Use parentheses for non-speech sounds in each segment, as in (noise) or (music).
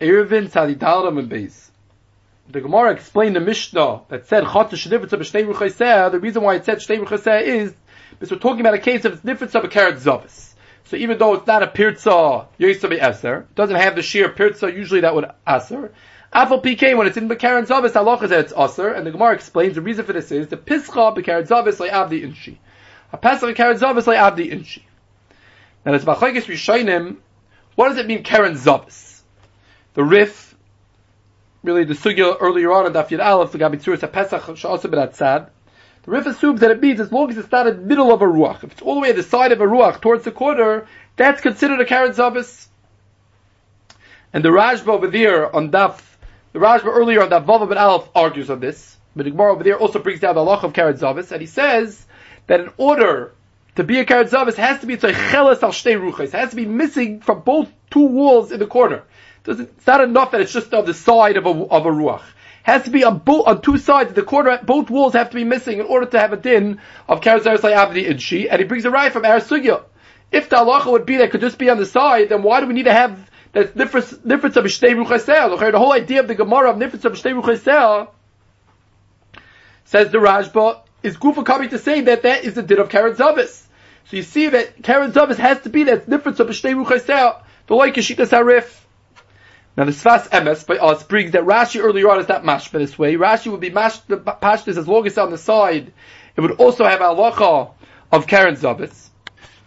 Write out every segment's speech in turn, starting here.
Erevin Tzadidalam and Beis. The Gemara explained the Mishnah that said Chotz Shedivitza b'Shnei Ruchayseh. The reason why it said Shnei Ruchayseh is because we're talking about a case of it's difference of a carrot zavis. So even though it's not a pirza yosabi eser, it doesn't have the sheer pirza, usually that would aser. Afal PK, when it's in Bekaran Zavis, Allah says it's aser, and the Gemara explains the reason for this is the Pischa Bekaran Zavis like Abdi Inshi. A Pesach Bekaran Zavis like Abdi Inshi. Now there's Bachagis Rishainim, what does it mean Karen Zavis? The Rif, really the Sugya earlier on in Daf Yid Aleph, the Gabi Tzuris HaPesach Sha'asa B'Atzad, the Rif assumes that it means as long as it's not in the middle of a ruach. If it's all the way at the side of a ruach towards the corner, that's considered a Karen Zavis. And the Rajba over there on Daf, the Rajba earlier on Daf Vav Ben Aleph argues on this. But the Gemara over there also brings down the Allah of Karen Zavis, and he says that in order to be a Karen Zavis, has to be it's a Cheles al Shtei Ruches. It has to be missing from both two walls in the corner. It's not enough that it's just on the side of a, of a ruach has to be on both on two sides. The corner, both walls have to be missing in order to have a din of Karazaris Abdi Inshi. And he brings a right from Arasugya. If the halacha would be that could just be on the side, then why do we need to have that difference difference of Shtei Ruchasel? The whole idea of the Gemara of difference of Shtei Ruchasel says the Rajba is Gufa coming to say that that is the din of Karen Zavis. So you see that Karen Zavis has to be that difference of Shtei Ruchasel. The like Yeshita Sarif. Now the Sfas Emes by us brings that Rashi earlier on is not mashpa this way. Rashi would be mash the pashtas as long as on the side. It would also have halacha of Karen Zavis.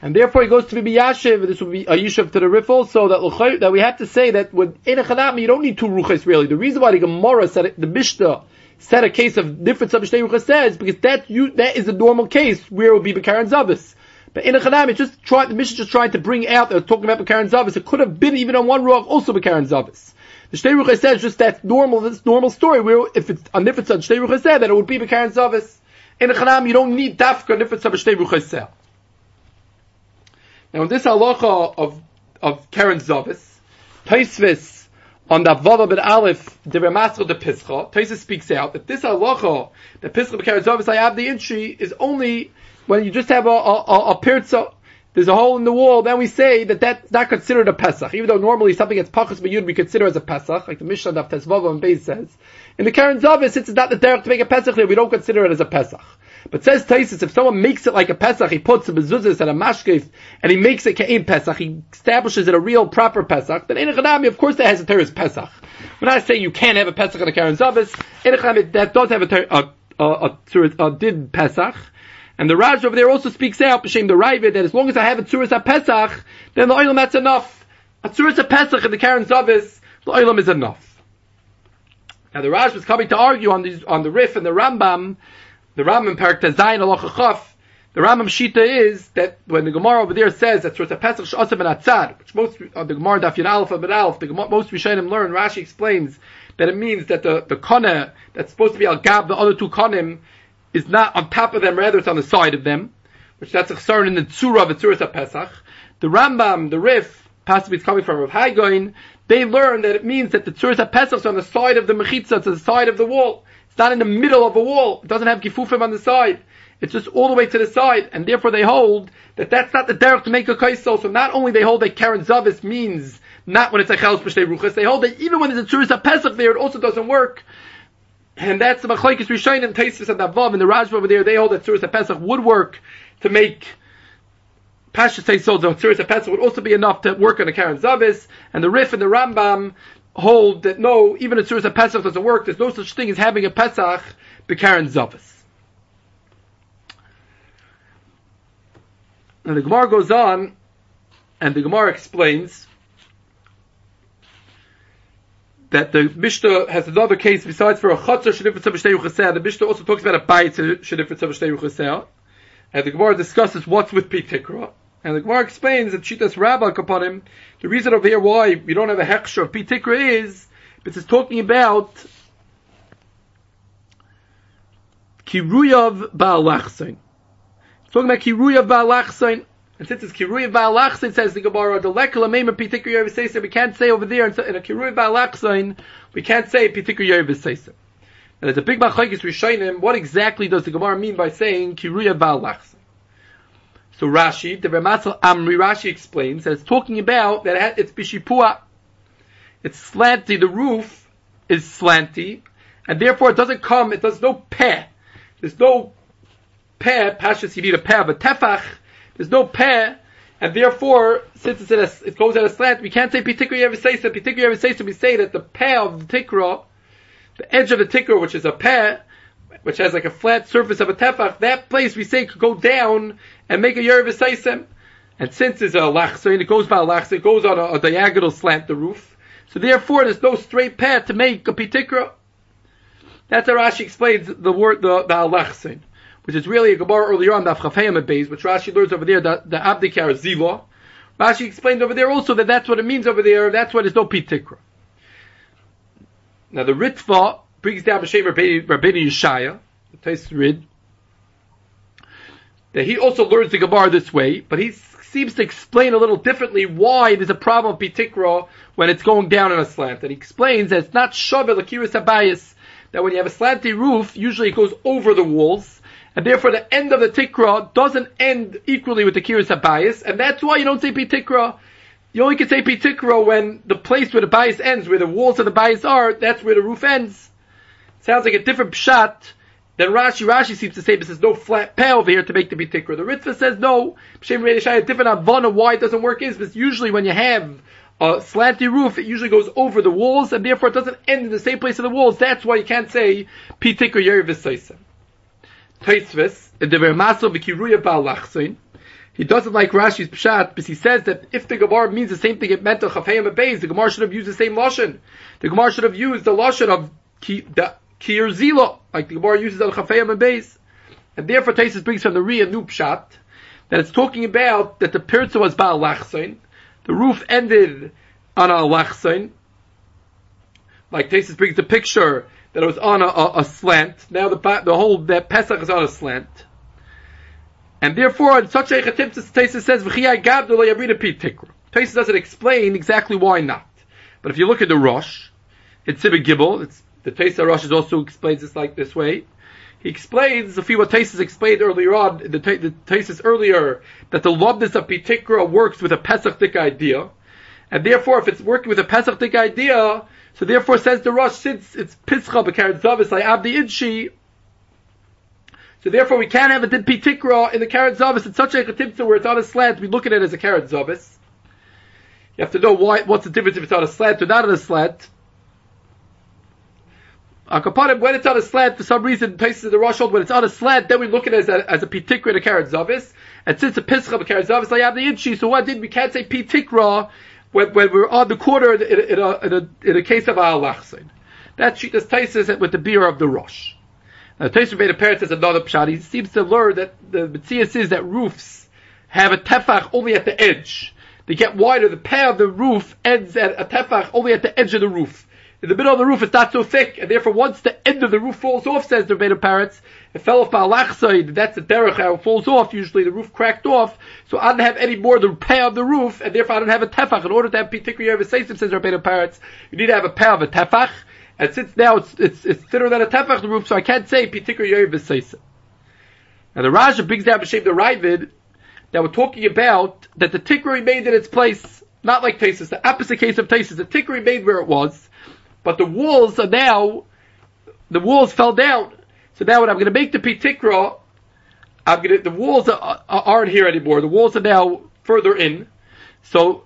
And therefore he goes to be Yashiv, this would be a Yishav to the Rif also, that, that we have to say that with Enechanami you don't need two Ruchas really. The reason why the Gemara said it, the Mishnah said a case of different Sabbath Ruchas says, because that you, that is a normal case where it would be Karen Zavis. But in a Chanam, it's just trying, the mission just trying to bring out, they're talking about Bekaran Zavis. It could have been even on one ruach, also Bekaran Zavis. The Shtei Ruchai says just that normal, this normal story where if it's on Nifetz on Shtei said that it would be Bekaran Zavis. In a Chanam, you don't need Dafka Nifetz on Shtei said. Now in this halacha of, of Karen Zavis, Taisvis, on the Vava ben Aleph, the Ramasra de Pischa, Taisa speaks out that this halacha, the Pischa Bekaran Zavis I have the entry, is only when you just have a, a, a, a there's a hole in the wall, then we say that that's not considered a Pesach. Even though normally something that's Pachas B'Yud we consider as a Pesach, like the Mishnah of Tesvava and Beis says. In the Karen Zavis, it's not the derech to make a Pesach here, we don't consider it as a Pesach. But says Taisis, if someone makes it like a Pesach, he puts a mezuzah and a mashkef, and he makes it Ka'im Pesach, he establishes it a real proper Pesach, then in a of course that has a terrorist Pesach. We're not saying you can't have a Pesach in a Karen Zavis, in a that does have a, ter- a, a, a, a, did Pesach, and the Raj over there also speaks out, B'Shem the Ravid, that as long as I have a Tzuris HaPesach, then the Oilam that's enough. A Tzuris Pesach in the Karen Zavis, the Oilam is enough. Now the Raj was coming to argue on these, on the Rif and the Rambam, the Rambam Parak Tazayin Allah Chaf, the Rambam Shita is that when the Gemara over there says that Tzuris HaPesach Sh'asa Ben Atzad, which most, uh, the Gemara Daf Yad Aleph Ben Aleph, the Gemara, most Rishonim learn, Rashi explains that it means that the, the Kona, that's supposed to be Al Gab, the other two Konim, is not on top of them, rather it's on the side of them, which that's a chsaron in the Tzura of Tzuras Pesach. The Rambam, the Rif, possibly it's coming from Rav Haigoin, they learn that it means that the Tzuras Pesach is on the side of the Mechitza, on the side of the wall. Not in the middle of a wall. It doesn't have Gifufim on the side. It's just all the way to the side, and therefore they hold that that's not the derech to make a kaisel. So not only they hold that Karen Zavis means not when it's a chelos b'shtei ruchas, they hold that even when there's a tzuris pesach there, it also doesn't work and that's the Machlaikis Rishonim and Taisis and Avav and the Rajva over there. They hold that Tzuris Pesach would work to make Pasha so. The Tzuris Pesach would also be enough to work on a Karen Zavis. And the Rif and the Rambam hold that no, even a Pesach doesn't work. There's no such thing as having a Pesach Karen Zavis. And the Gemara goes on, and the Gemara explains that the Mishnah has another case besides for a Chatzar Shedifet Tzavashtei. The Mishnah also talks about a Bayit Shedifet Tzavashtei. And the Gemara discusses what's with Pitikra. And the Gemara explains that Shitas Rabbah him, the reason over here why we don't have a Hechsher of Pitikra is, because it's talking about Kiruyav Ba'alachsein. It's talking about Kiruyav Ba'alachsein. And since it's Kiruya Ba'alachsin, says the Gemara, the Lekala Mema Pitikr Yervisesa, we can't say over there in a Kiruya Ba'alachsin, we can't say Pitikr Yervisesa. And there's a big Machagis Rishainim, what exactly does the Gemara mean by saying Kiruya Ba'alachsin? So Rashi, the Ramatzal Amri Rashi explains that it's talking about that it's Bishipua. It's slanty. The roof is slanty, and therefore it doesn't come. It does no peh. There's no peh. Pashas you need a peh, but tefach. There's no peh, and therefore since it's a, it goes at a slant, we can't say pitikra yeviseisa. Pitikra yeviseisa. We say that the peh of the tikra, the edge of the tikra, which is a peh, which has like a flat surface of a tefach, that place we say could go down and make a yeviseisa. And since it's a lachsein, it goes by a lachsein, it goes on a, a, diagonal slant, the roof. So therefore, there's no straight path to make a pitikra. That's how Rashi explains the word, the, the lachsein, which is really a Gemara earlier on, the Afchafayim Beis, which Rashi learns over there, the, the Abdikar Zila. Rashi explained over there also that that's what it means over there, that's why there's no pitikra. Now the Ritva brings down B'Shem Rabbeinu Yeshaya, the Tais Rid, that he also learns the Gemara this way, but he seems to explain a little differently why there's a problem of pitikra when it's going down on a slant. And he explains that it's not shavel akiris abayis, that when you have a slanty roof, usually it goes over the walls, and therefore the end of the tikra doesn't end equally with the kiris abayis, and that's why you don't say pitikra. You only can say pitikra when the place where the bias ends, where the walls of the bias are, that's where the roof ends. Sounds like a different pshat then Rashi, Rashi seems to say this is no flat pay over here to make the bitikra. The Ritva says no. Shem a different avana why it doesn't work is because usually when you have a slanty roof, it usually goes over the walls and therefore it doesn't end in the same place of the walls. That's why you can't say pitikra yer v'seisa. Taisvis, the Vermaso v'kiruya ba'alachsein. He doesn't like Rashi's pshat because he says that if the Gemara means the same thing it meant to Chafayim Beis, the Gemara should have used the same lashon. The Gemara should have used the lashon of ki, the Kir Zila, like the Gemara uses al Chafayim and Beis. And therefore Taisus brings from the Ria new pshat, that it's talking about that the Pirza was Baal Lachsein, the roof ended on a Lachsein, like Taisus brings the picture that it was on a, a, a slant, now the, the whole, that Pesach is on a slant. And therefore, in such a chatim, Taisus says, V'chiyai gabdu lo. Taisus doesn't explain exactly why not. But if you look at the Rosh, it's Sibbe Gibel, it's the Tesa Rosh also explains this like this way. He explains, a few what Tesis explained earlier on, the, the earlier, that the loveness of Pitikra works with a Pesachdik idea. And therefore, if it's working with a Pesachdik idea, so therefore says the Rosh, since it's Pischa b'karet Zavis, like Abdi Idshi, so therefore we can't have a Did Pitikra in the Karet Zavis in such a Chatibta where it's on a slant, we look at it as a Karet Zavis. You have to know why, what's the difference if it's on a slant or not on a slant. Akapanim, when it's on a slant, for some reason, places in the Rosh when it's on a slant, then we look at it as a, as a pitikra a karet zavis. And since a pischa of a karet zavis, I have the inchi, so what did we can't say pitikra when, when we're on the quarter in, in, a, in, a, in a case of al lachsin. That sheet is Taisis with the beer of the Rosh. Now, Taisis made a parent says another pshat. He seems to learn that the Mitzias is that roofs have a tefach only at the edge. They get wider. The pair of the roof ends at a tefach only at the edge of the roof in the middle of the roof it's not so thick, and therefore once the end of the roof falls off, says the Beta Parrots, it fell off by Alachside, that's the derech how it falls off, usually the roof cracked off, so I don't have any more the repair of the roof, and therefore I don't have a tefach. In order to have particular Yervasaisim, says Beta Parrots, you need to have a pair of a tefach, and since now it's, it's, it's thinner than a tefach, the roof, so I can't say particular Yervasaisim. Now the Raja brings down B'Shem the Ravid, that we're talking about that the ticker remained in its place, not like Tesis, the opposite case of Tesis, the ticker remained where it was, but the walls are now, the walls fell down. So now when I'm going to make the pitikra, I'm going to, the walls are, aren't here anymore. The walls are now further in. So,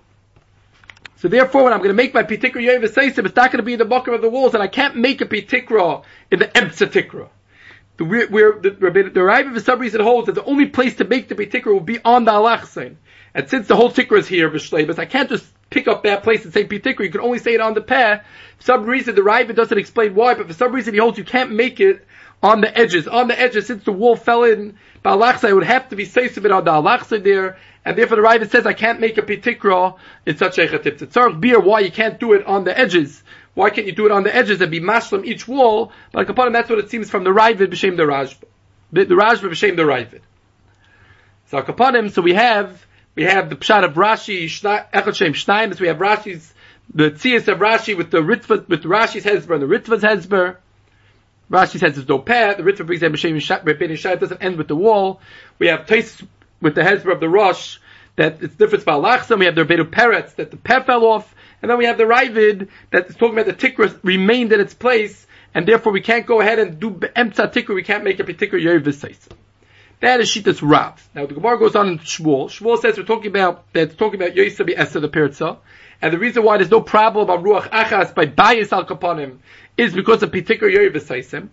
so therefore when I'm going to make my pitikra yom v'seisim, it's not going to be in the bucket of the walls, and I can't make a pitikra in the emsa tikra. The, where, where the, the Rabbi for some reason holds that the only place to make the pitikra will be on the alachsin. And since the whole tikra is here, Vishlebas, I can't just pick up that place and say pitikra. You can only say it on the path. For some reason, the Ravid doesn't explain why, but for some reason he holds you can't make it on the edges. On the edges, since the wall fell in Balachsa, it would have to be it on the Alachsa there, and therefore the Ravid says I can't make a pitikra in such a. Tzarech beer, why you can't do it on the edges. Why can't you do it on the edges and be mashlam each wall? But like upon that's what it seems from the Ravid b'shem the Rajba. The, the Rajba b'shem the Ravid. So Kapanim, so we have we have the pshat of Rashi, Echad Shem we have Rashi's, the tzias of Rashi with the Ritva, with Rashi's Hezber and the Ritva's Hezber. Rashi says no path, the Ritva brings Rabbeinu Shai, it doesn't end with the wall. We have Tais with the Hezber of the Rosh, that it's different by Lachsam, we have the Rebbeinu Peretz, that the peh fell off, And then we have the Ravid that's talking about the tikra remained in its place, and therefore we can't go ahead and do emtza tikra, we can't make a particular v'seis. That is Shitas Rav. Now the Gemara goes on in Shmuel. Shmuel says we're talking about, that it's talking about Yosef Esther the Pirza. And the reason why there's no problem about Ruach Achas by Bayis Al Kapanim is because of Pitikar Yev V'saisim.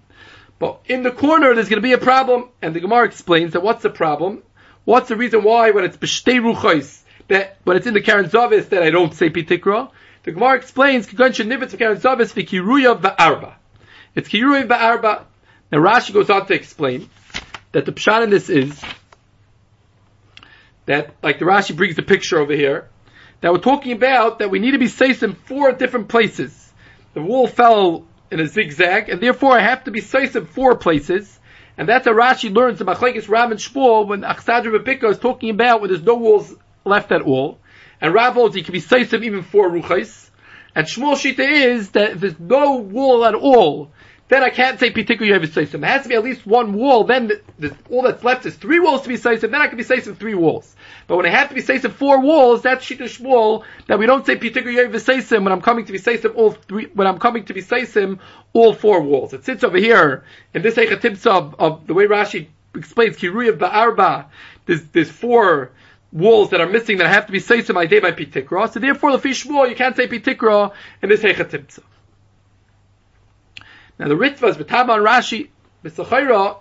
But in the corner there's going to be a problem, and the Gemara explains that what's the problem? What's the reason why when it's B'shtei Ruchais, that when it's in the Karen Zavis that I don't say Pitikra? The Gemara explains, Kigon Shenivitz Karen Zavis V'kiruya V'arba. It's Kiruya V'arba. Now Rashi goes on to explain that the pshat in this is that, like the Rashi brings the picture over here, that we're talking about that we need to be safe in four different places. The wall fell in a zigzag, and therefore I have to be safe in four places. And that's how Rashi learns the Machlekes Ram and Shmuel when Achsadra Rebika is talking about when there's no walls left at all. And Rav holds he can be safe even four ruchais. And Shmuel Shita is that if there's no wall at all, then I can't say Pitiku Yev Seisim. There has to be at least one wall, then the, the, all that's left is three walls to be Seisim, then I can be Seisim three walls. But when I have to be Seisim four walls, that's Shita Shmuel, that we don't say Pitiku Yev Seisim when I'm coming to be Seisim all three, when I'm coming to be Seisim all four walls. It sits over here, in this Eichatibsa of, of the way Rashi explains, Kiruya Ba'arba, there's, there's four walls that are missing that have to be Seisim I day by Pitikra, so therefore, the Shmuel, you can't say Pitikra in this Eichatibsa. Now the Ritva is and Rashi, B'sachaira,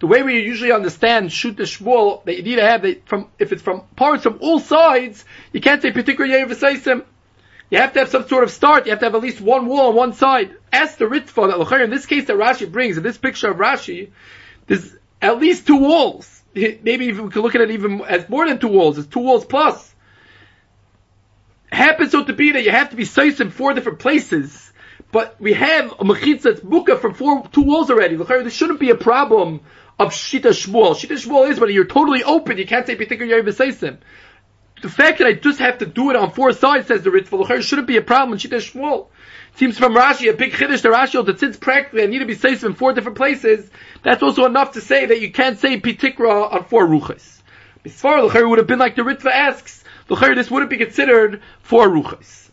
the way we usually understand shoot the shmuel, that you need to have it from, if it's from parts from all sides, you can't say particular yev v'seisim. You have to have some sort of start, you have to have at least one wall on one side. As the Ritva, that khayyar, in this case that Rashi brings, in this picture of Rashi, there's at least two walls. (laughs) Maybe even we could look at it even as more than two walls, it's two walls plus. Happens so to be that you have to be seis in four different places but we have a mechitza that's buka from four, two walls already. There shouldn't be a problem of shita shmuel. Shita shmuel is when you're totally open, you can't say particular yavasaisim. The fact that I just have to do it on four sides, says the Ritva, shouldn't be a problem in shita shmuel. Seems from Rashi, a big chiddush to Rashi, that since practically I need to be safe in four different places, that's also enough to say that you can't say pitikra on four ruchas. Misfar, the would have been like the Ritva asks, the this wouldn't be considered four ruchas.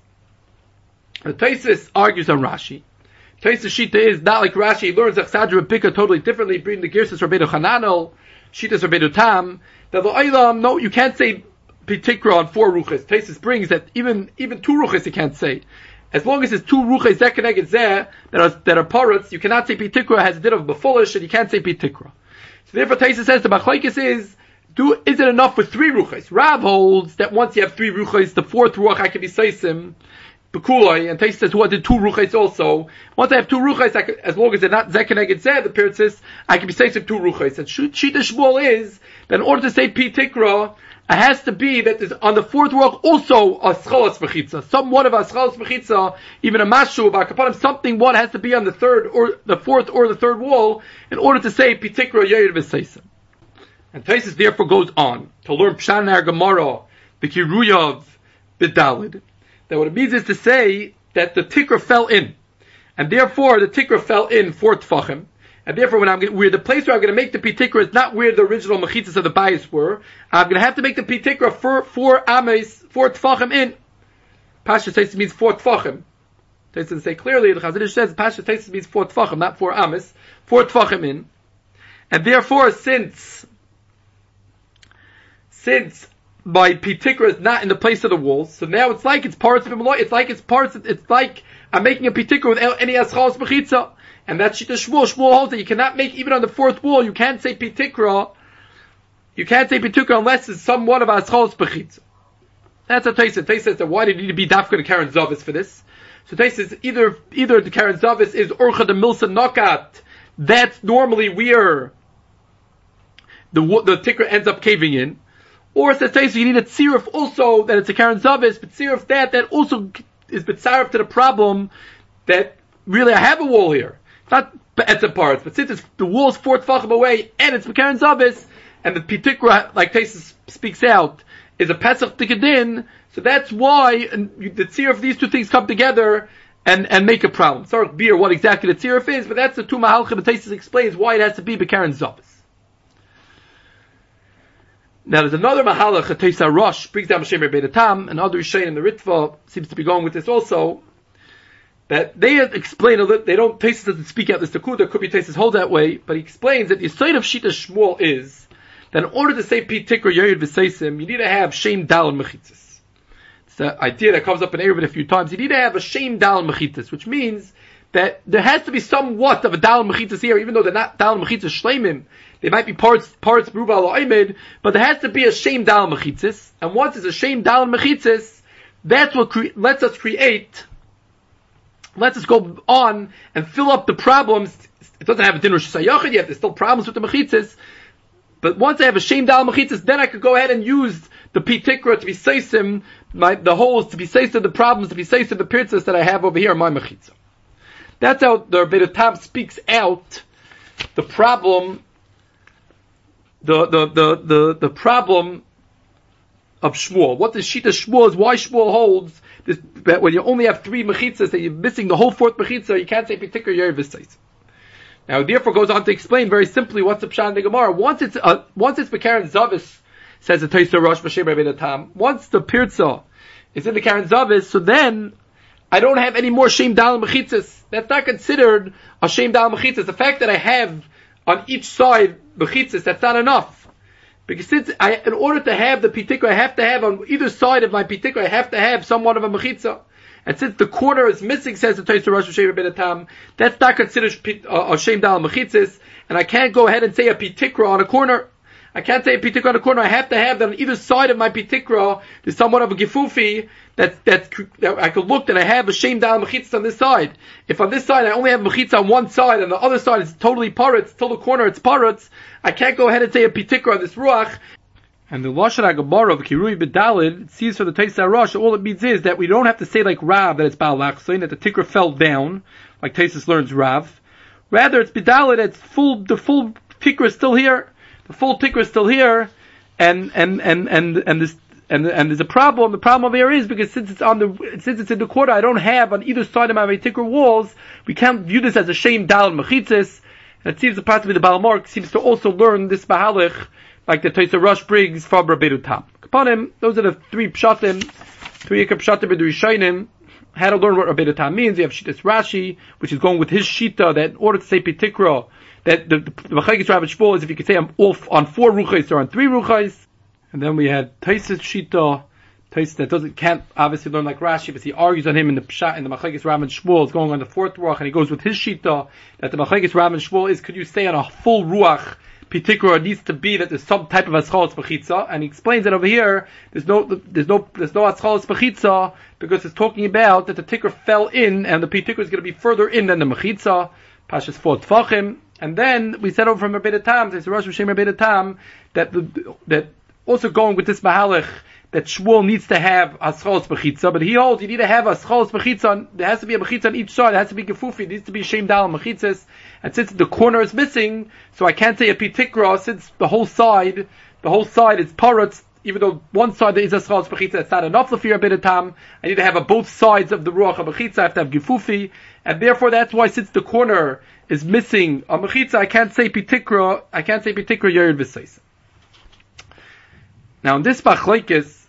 The argues on Rashi. Taisis Shita is not like Rashi. He learns Achsadra Pika totally differently, bringing the Girsis Rabbeinu Hananel, Shita's Rabbeinu Tam. That the Eilam, no, you can't say Pitikra on four ruchas. Taisis brings that even even two ruchas you can't say. As long as it's two ruchas zekeneged zeh that are that are parrots, you cannot say Pitikra has a bit of befulish, and you can't say Pitikra. So therefore, Taisis says the Machlaikis is do is it enough with three ruchas? Rav holds that once you have three ruchas, the fourth ruach I can be seisim Bekuloi, and Tais says who did two ruchais also. Once I have two ruchais, as long as they're not zekeneged zeh, the Pirat says, I can be saying two ruchais. And Shita Shmuel is, that in order to say Pi Tikra, it has to be that there's on the fourth ruach also a schalas mechitza. Some one of a schalas mechitza, even a mashu, about kapanim, something one has to be on the third or the fourth or the third wall in order to say pitikra yoyed v'seisa. And Taisus therefore goes on to learn Pshan Gemara, the Kiruyav Bidalid that what it means is to say that the tikra fell in, and therefore the tikra fell in for tfachim, and therefore when I'm where the place where I'm going to make the pitikra is not where the original mechitzas of the bias were. I'm going to have to make the pitikra for for ames for tfachim in. Pasha says means for tfachim. Doesn't say clearly. The Chazon Ish says Pasha says means for tfachim, not for ames, for tfachim in, and therefore since since my pitikra is not in the place of the walls. So now it's like it's parts of Himalaya. It's like it's parts. It's like I'm making a pitikra without any aschalas mechitza. And that's Shita Shmuel. Shmuel holds that you cannot make even on the fourth wall. You can't say pitikra. You can't say pitikra unless it's somewhat of aschalas mechitza. That's a Taisa. Taisa says that why did it need to be dafka to Karen Zavis for this? So Taisa says either either the Karen Zavis is Urcha the Milsa Nakat. That's normally where the the tikra ends up caving in. Or it says you need a tziruf also that it's a Karen Zavis, but tziruf that that also is betzarif to the problem that really I have a wall here. It's not be'etzah parts, but since it's, the wall's four tfachim away and it's Karen Zavis, and the pitikra, like Tesis speaks out, is a Pesach Tikadin, so that's why the tziruf these two things come together and, and make a problem. Sorry, beer, what exactly the tziruf is, but that's the two mahalchim, but Tesis explains why it has to be Bekaren Zavis. Now there's another mahalach, Teisa Rosh, brings down Hashem Rebbe Tam, and other Rishain in the Ritva seems to be going with this also, that they explain a little, they don't, Teisa doesn't speak out this Takuda, could be Taisa's hold that way, but he explains that the side of Shita Shmuel is, that in order to say Pi Tikra Yerid V'Seisim, you need to have Shem Dal and Mechitzis. It's the idea that comes up in Erevin a few times. You need to have a Shem Dal and Mechitzis, which means that there has to be somewhat of a Dal and Mechitzis here, even though they're not Dal and Mechitzis Shleimim, they might be parts, parts Brubal or but there has to be a shame dal mechitzis, and once it's a shame dal mechitzis, that's what cre- lets us create, lets us go on and fill up the problems. It doesn't have a dinner shayachid yet, there's still problems with the mechitzis, but once I have a shame dal mechitzis, then I could go ahead and use the pitikra to be seisim, the holes to be seisim the problems, to be seisim the pirtzas that I have over here in my mechitza. That's how the Tam speaks out the problem the, the, the, the, the problem of Shmuel. What the Shita Shmuel is, why Shmuel holds this, that when you only have three mechitzas, that you're missing the whole fourth mechitza, you can't say particular Yervis Now, therefore, goes on to explain very simply what's the Pshat in the Gemara. Once it's, uh, once it's Bekaren Zavis, says the Taisa Rosh Mashem Rabbi Tam, once the Pirza is in the Karen Zavis, so then, I don't have any more Shem Dal Mechitzas. That's not considered a Shem Dal Mechitzas. The fact that I have on each side bechitzas, that's not enough. Because since I, in order to have the pitikra, I have to have on either side of my pitikra, I have to have somewhat of a mechitza. And since the corner is missing, says the Toys Rosh Hashem Tam, that's not considered a shem dal mechitzis, and I can't go ahead and say a pitikra on a corner. I can't say a pitikra on a corner. I have to have that on either side of my pitikra. There's somewhat of a gefufi that that, that I could look that I have a shame down mechitza on this side. If on this side I only have mechitza on one side and the other side is totally paritz, till the corner it's paritz, I can't go ahead and say a pitikra on this ruach. And the Lashon HaGabar of Kirui B'Dalid sees for the Taisa Rosh, all it means is that we don't have to say like Rav that it's Baal Lachsein, that the Tikra fell down, like Taisus learns Rav. Rather, it's B'Dalid, it's full, the full Tikra is still here, the full tikra is still here, and and and and and this. And, and there's a problem. The problem over here is because since it's on the since it's in the quarter, I don't have on either side of my tikra walls. We can't view this as a shame dal mechitzis. It seems possibly the Balmark seems to also learn this mahalich like the Toysa Rush brings from Rabbeinu Tam. Those are the three pshatim, three ikar pshatim b'du how to learn what Rabbeinu Tam means. You have Shittas Rashi, which is going with his shita that in order to say pitikra, that the, Machlekes Rav Shmuel is if you could say I'm off on four ruchais or on three ruchais. And then we had Taisis Shita, Taisis that doesn't, can't obviously learn like Rashi, but he argues on him in the Pshat, in the Machlekes Rav Shmuel is going on the fourth ruach, and he goes with his Shita, that the Rav and Shmuel is, could you say on a full ruach, Pitikra needs to be that there's some type of aschalas bechitza, and he explains that over here there's no there's no there's no aschalas bechitza because it's talking about that the tikra fell in and the pitikra is going to be further in than the mechitza. Pashas four tfachim. And then we said over from Rabbi Tam, says Rosh Hashem Rabbi Tam, that the, that also going with this mahalach that Shmuel needs to have aschalos bechitza, but he holds you need to have aschalos bechitza. There has to be a bechitza on each side. There has to be gefufi. There needs to be shem dal mechitzas. And since the corner is missing, so I can't say a pitikra since the whole side, the whole side is parrots. Even though one side there is aschalos bechitza, it's not enough for a tam. I need to have a both sides of the ruach of bechitza. I have to have gefufi, and therefore that's why since the corner is missing a mechitza, I can't say pitikra, I can't say pitikra yerid v'seisa. Now in this machlekes,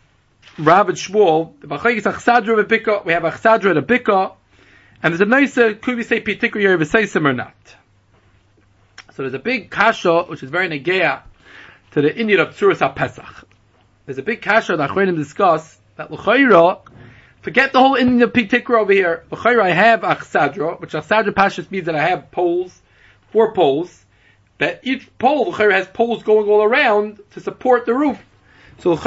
Rav and Shmuel, the machlekes achsadra b'bika, we have achsadra and a bika, and there's a nice, could we say pitikra yerid v'seisim or not? So there's a big kasha, which is very negeya, to the Indian of Tzuras HaPesach. There's a big kasha that Achronim discuss, that l'chayra, Forget the whole Indian of Pitikra over here. I have Achsadra, which Achsadra Pashas means that I have poles, four poles, that each pole has poles going all around to support the roof. So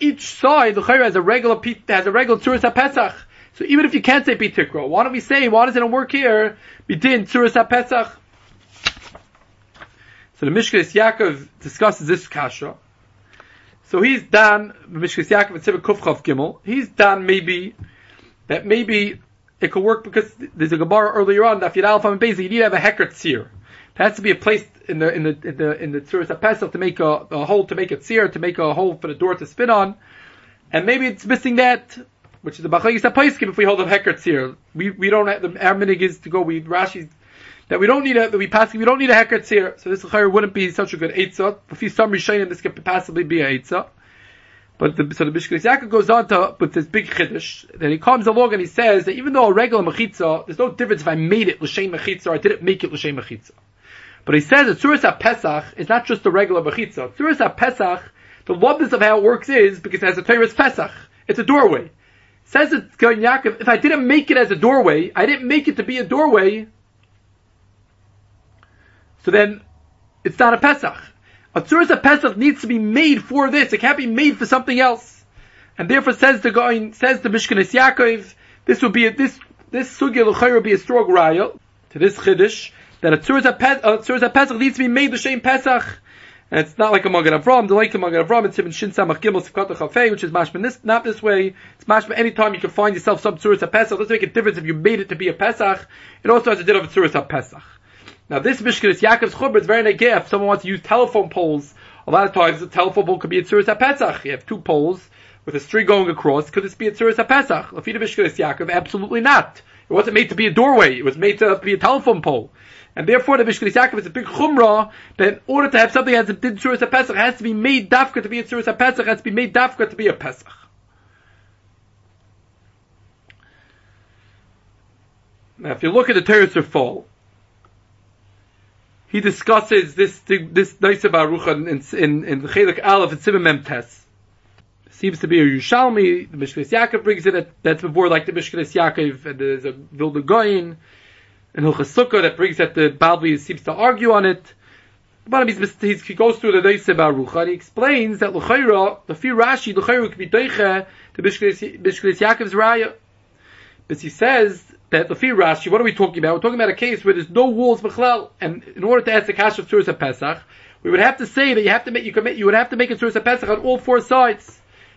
each side has a regular has a regular Tzuras HaPesach. So even if you can't say Pitikra, why don't we say, why doesn't it work here? Bidin Tzuras HaPesach. So the Mishkas Yaakov discusses this kasha. So he's done Mishkas Yaakov and Sibir Kufchav Gimel. He's done maybe that maybe it could work because there's a Gemara earlier on that Fam Bezi you need to have a heker tzir. It has to be a place in the in the in the in the Tzuras HaPesach to make a, a hole to make a tzir to make a hole for the door to spin on, and maybe it's missing that, which is the Bachlagis HaPaiskim if we hold a heker tzir. We we don't have the our is to go. We Rashi that we don't need a that we pass we don't need a heker tzir. So this l'chayr wouldn't be such a good eitzah. But if some rishayim, this could possibly be a eitzah. But the, so the Bishkris Yaakov goes on to with this big chiddush. Then he comes along and he says that even though a regular mechitza, there's no difference if I made it l'shem mechitza or I didn't make it l'shem mechitza. But he says that Tzuras Pesach is not just a regular mechitza. Tzuras Pesach, the loveness of how it works is because it has a Torah's Pesach. It's a doorway. Says it Yaakov, if I didn't make it as a doorway, I didn't make it to be a doorway, so then it's not a Pesach. A Tzuras Pesach needs to be made for this. It can't be made for something else. And therefore says the going, says the Mishkanis Yaakov, this would be a, this, this sugya l'chayr would be a strong raya to this chiddush that a Tzuras a tsurizah pesach needs to be made the same Pesach. And it's not like a Magen Avram, the like a Magen Avram, it's even Shin Samach Gimel Sivkot Chafei, which is mashma this, not this way. It's mashma any time you can find yourself some Tzuras Pesach. Doesn't make a difference if you made it to be a Pesach. It also has a din of a Tzuras Pesach. Now this Mishkan Yaakov's Chubr is very negay. If someone wants to use telephone poles, a lot of times the telephone pole could be a Tzuras Pesach. You have two poles with a string going across. Could this be a Tzuras Pesach? Lafida Mishkan Yaakov, absolutely not. It wasn't made to be a doorway. It was made to be a telephone pole. And therefore the Mishkan Yaakov is a big chumrah that in order to have something that's a din Tzuras Pesach, has to be made dafka to be a Tzuras Pesach, has to be made dafka to be a Pesach. Now if you look at the Teretz fall, he discusses this this nice Baruch in in in Chelik Aleph and Simon Tes. Seems to be a Yushalmi. The Mishkas Yaakov brings it. That's before like the Mishkas Yaakov and there's a Vilna Goyin and Hilchas Sukkah that brings that the Balvi seems to argue on it. But he's, he goes through the Neise Baruch and he explains that L'chayra, the fear Rashi, L'chayra could be Deiche to Bishkris Yaakov's Raya. But he says that the fear Rashi, what are we talking about? We're talking about a case where there's no walls Bechlal, and in order to ask the Kash of Tzuras Pesach, we would have to say that you have to make, you commit, you would have to make a Tzuras Pesach on all four sides.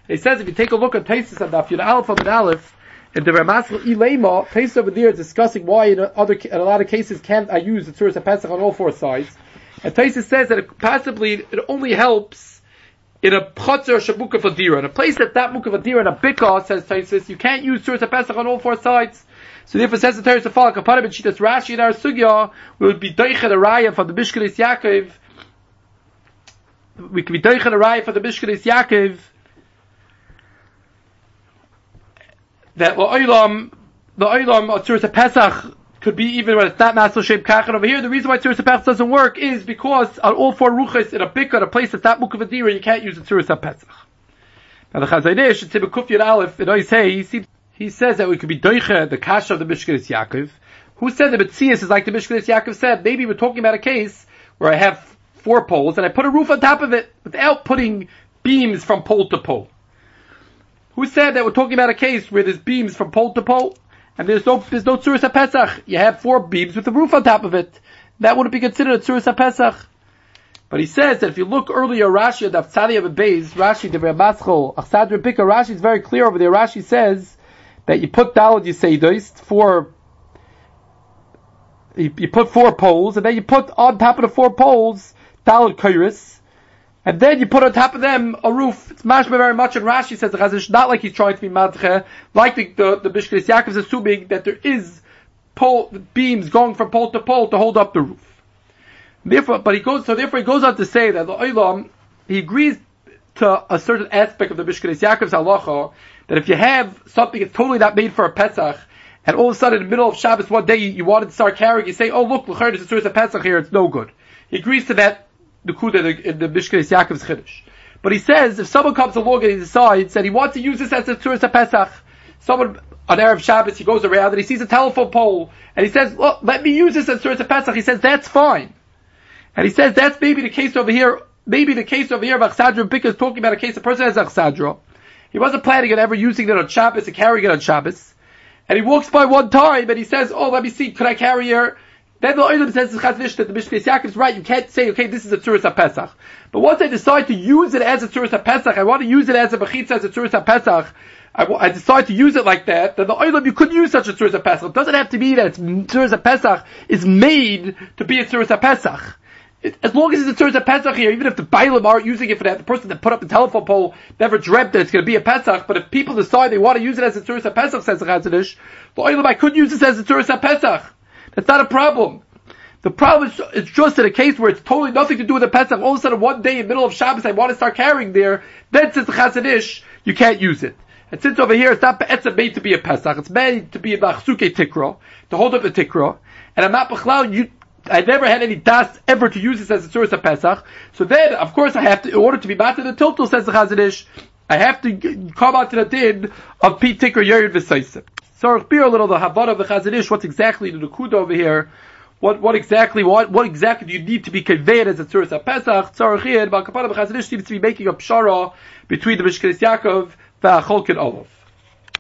And he says if you take a look at Taisus and Daf Yud Aleph and Aleph, and the Ramasl Ilema, Taisus over there is discussing why in other, in a lot of cases can't I use the Tzuras Pesach on all four sides. And Taisus says that it possibly, it only helps in a Pchatzer Shabuka Fadira. In a place that that Mukha Fadira in a Bika, says Taisus, you can't use Tzuras Pesach on all four sides. So therefore says the Torah to follow Kapara but Shitas Rashi in our Sugya, we would be Deicha the Raya for the Bishkalis Yaakov. We could be Deicha the Raya for the Bishkalis Yaakov. That La'olam, La'olam, Tzuras Pesach, could be even when it's not Masel Shem Kachan over here. The reason why Tzuras Pesach doesn't work is because on all four ruchas in a bikah, a place that's not Mukavadira, you can't use the Tzuras Pesach. Now the Chazon Ish, it's in Kufyat Aleph, it always say, he seems he says that we could be doiche the kasha of the Mishkaris Yaakov. Who said the Betzias is like the Mishkaris Yaakov said? Maybe we're talking about a case where I have four poles and I put a roof on top of it without putting beams from pole to pole. Who said that we're talking about a case where there's beams from pole to pole and there's no there's no tzuras pesach? You have four beams with a roof on top of it. That wouldn't be considered a tzuras pesach. But he says that if you look earlier, Rashi, the Tzadi of Beis, Rashi, the Ramaschol, Achsadra Pika, Rashi is very clear over there. Rashi says that you put Dalad Yiseidos, four, you, you, put four poles, and then you put on top of the four poles, Dalad Kairis, and then you put on top of them a roof. It's mashma very much, and Rashi says Chazish, not like he's trying to be madche, like the, the, the Bishkris Yaakov is assuming that there is pole, beams going from pole to pole to hold up the roof. Therefore, but he goes, so therefore he goes on to say that the Olam, he agrees to a certain aspect of the Bishkris Yaakov's halacha, that if you have something that's totally not made for a Pesach, and all of a sudden in the middle of Shabbos one day you, wanted to start carrying, you say, oh look, L'chayr, there's a source of Pesach here, it's no good. He agrees to that, the kuda in the, Mishkan Yaakov's Chiddush. But he says, if someone comes along and he decides that he wants to use this as a source of Pesach, someone on Erev Shabbos, he goes around and he sees a telephone pole, and he says, look, let me use this as a source of Pesach. He says, that's fine. And he says, that's maybe the case over here, maybe the case over here of Achsadra Bika is talking about a case, a person has Achsadra, he wasn't planning on ever using it on Shabbos and carrying it on Shabbos. And he walks by one time and he says, oh, let me see, could I carry her? Then the Oilim says to Chazon Ish that the Mishkas Yaakov is right. You can't say, okay, this is a Tzuras Pesach. But once I decide to use it as a Tzuras Pesach, I want to use it as a Bechitza, as a Tzuras Pesach, I, I, decide to use it like that, then the Oilam, you could use such a Tzuras Pesach. It doesn't have to be that it's Tzuras Pesach is made to be a Tzuras Pesach as long as it's a Tzuras Pesach here, even if the Bailam aren't using it for that, the person that put up the telephone pole never dreamt that it's going to be a Pesach, but if people decide they want to use it as a Tzuras Pesach, says the Chazon Ish, the Oilam, I could use this as a Tzuras Pesach. That's not a problem. The problem is, it's just in a case where it's totally nothing to do with the Pesach. All of a sudden, one day in the middle of Shabbos, I want to start carrying there. Then says the Chazon Ish, you can't use it. And since over here it's not it's made to be a Pesach, it's made to be a Bachsuke Tikra, to hold up the Tikra. And I'm not Bechlal, you, I never had any das ever to use this as a source of Pesach. So then, of course, I have to, in order to be back to the tiltul, says the Chazon Ish, I have to come out to the din of P Tikra Yerid V'Saisip. So, be a little the Havara of the Chazon Ish, what's exactly the Nukuda over here, what what exactly what what exactly do you need to be conveyed as a source of Pesach? Tzarich Yid, Balkapana B'Chazon Ish seems to be making a pshara between the Mishkeres Yaakov, V'Acholkin Olav.